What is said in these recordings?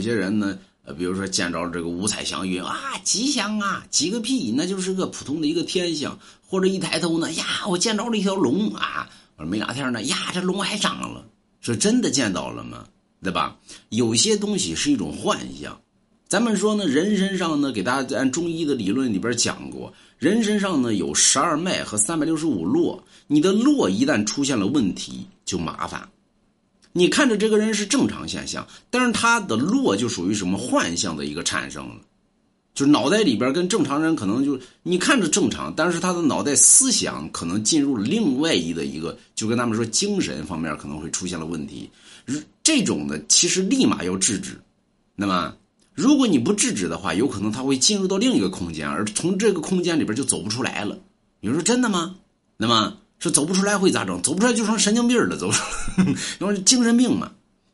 有些人呢，呃，比如说见着这个五彩祥云啊，吉祥啊，吉个屁，那就是个普通的一个天象，或者一抬头呢，呀，我见着了一条龙啊，没两天呢，呀，这龙还长了，说真的见到了吗？对吧？有些东西是一种幻象。咱们说呢，人身上呢，给大家按中医的理论里边讲过，人身上呢有十二脉和三百六十五络，你的络一旦出现了问题，就麻烦。你看着这个人是正常现象，但是他的落就属于什么幻象的一个产生了，就脑袋里边跟正常人可能就你看着正常，但是他的脑袋思想可能进入了另外一的一个，就跟他们说精神方面可能会出现了问题。这种的，其实立马要制止。那么。如果你不制止的话，有可能他会进入到另一个空间，而从这个空间里边就走不出来了。你说真的吗？那么说走不出来会咋整？走不出来就成神经病了，走，因为精神病嘛。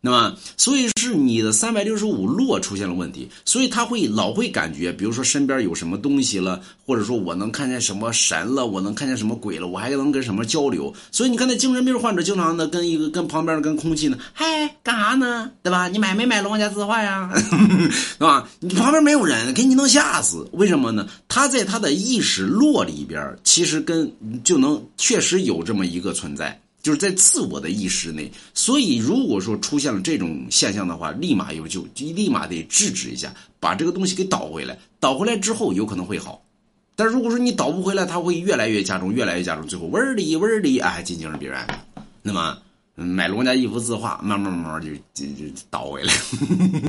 那么，所以是你的三百六十五落出现了问题，所以他会老会感觉，比如说身边有什么东西了，或者说我能看见什么神了，我能看见什么鬼了，我还能跟什么交流。所以你看那精神病患者经常的跟一个跟旁边跟空气呢，嗨，干啥呢？对吧？你买没买龙家字画呀？对吧？你旁边没有人，给你能吓死。为什么呢？他在他的意识落里边，其实跟就能确实有这么一个存在。就是在自我的意识内，所以如果说出现了这种现象的话，立马有就立马得制止一下，把这个东西给倒回来。倒回来之后有可能会好，但如果说你倒不回来，它会越来越加重，越来越加重，最后嗡儿里嗡儿里，哎，进精神病院。那么买龙家一幅字画，慢慢慢慢就就就倒回来。